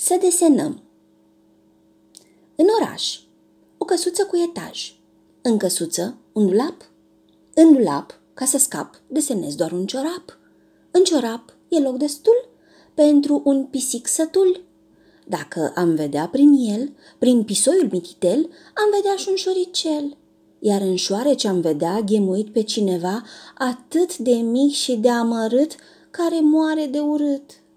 Să desenăm. În oraș, o căsuță cu etaj. În căsuță, un dulap. În dulap, ca să scap, desenez doar un ciorap. În ciorap e loc destul pentru un pisic sătul. Dacă am vedea prin el, prin pisoiul mititel, am vedea și un șoricel. Iar în șoarece am vedea ghemuit pe cineva atât de mic și de amărât, care moare de urât.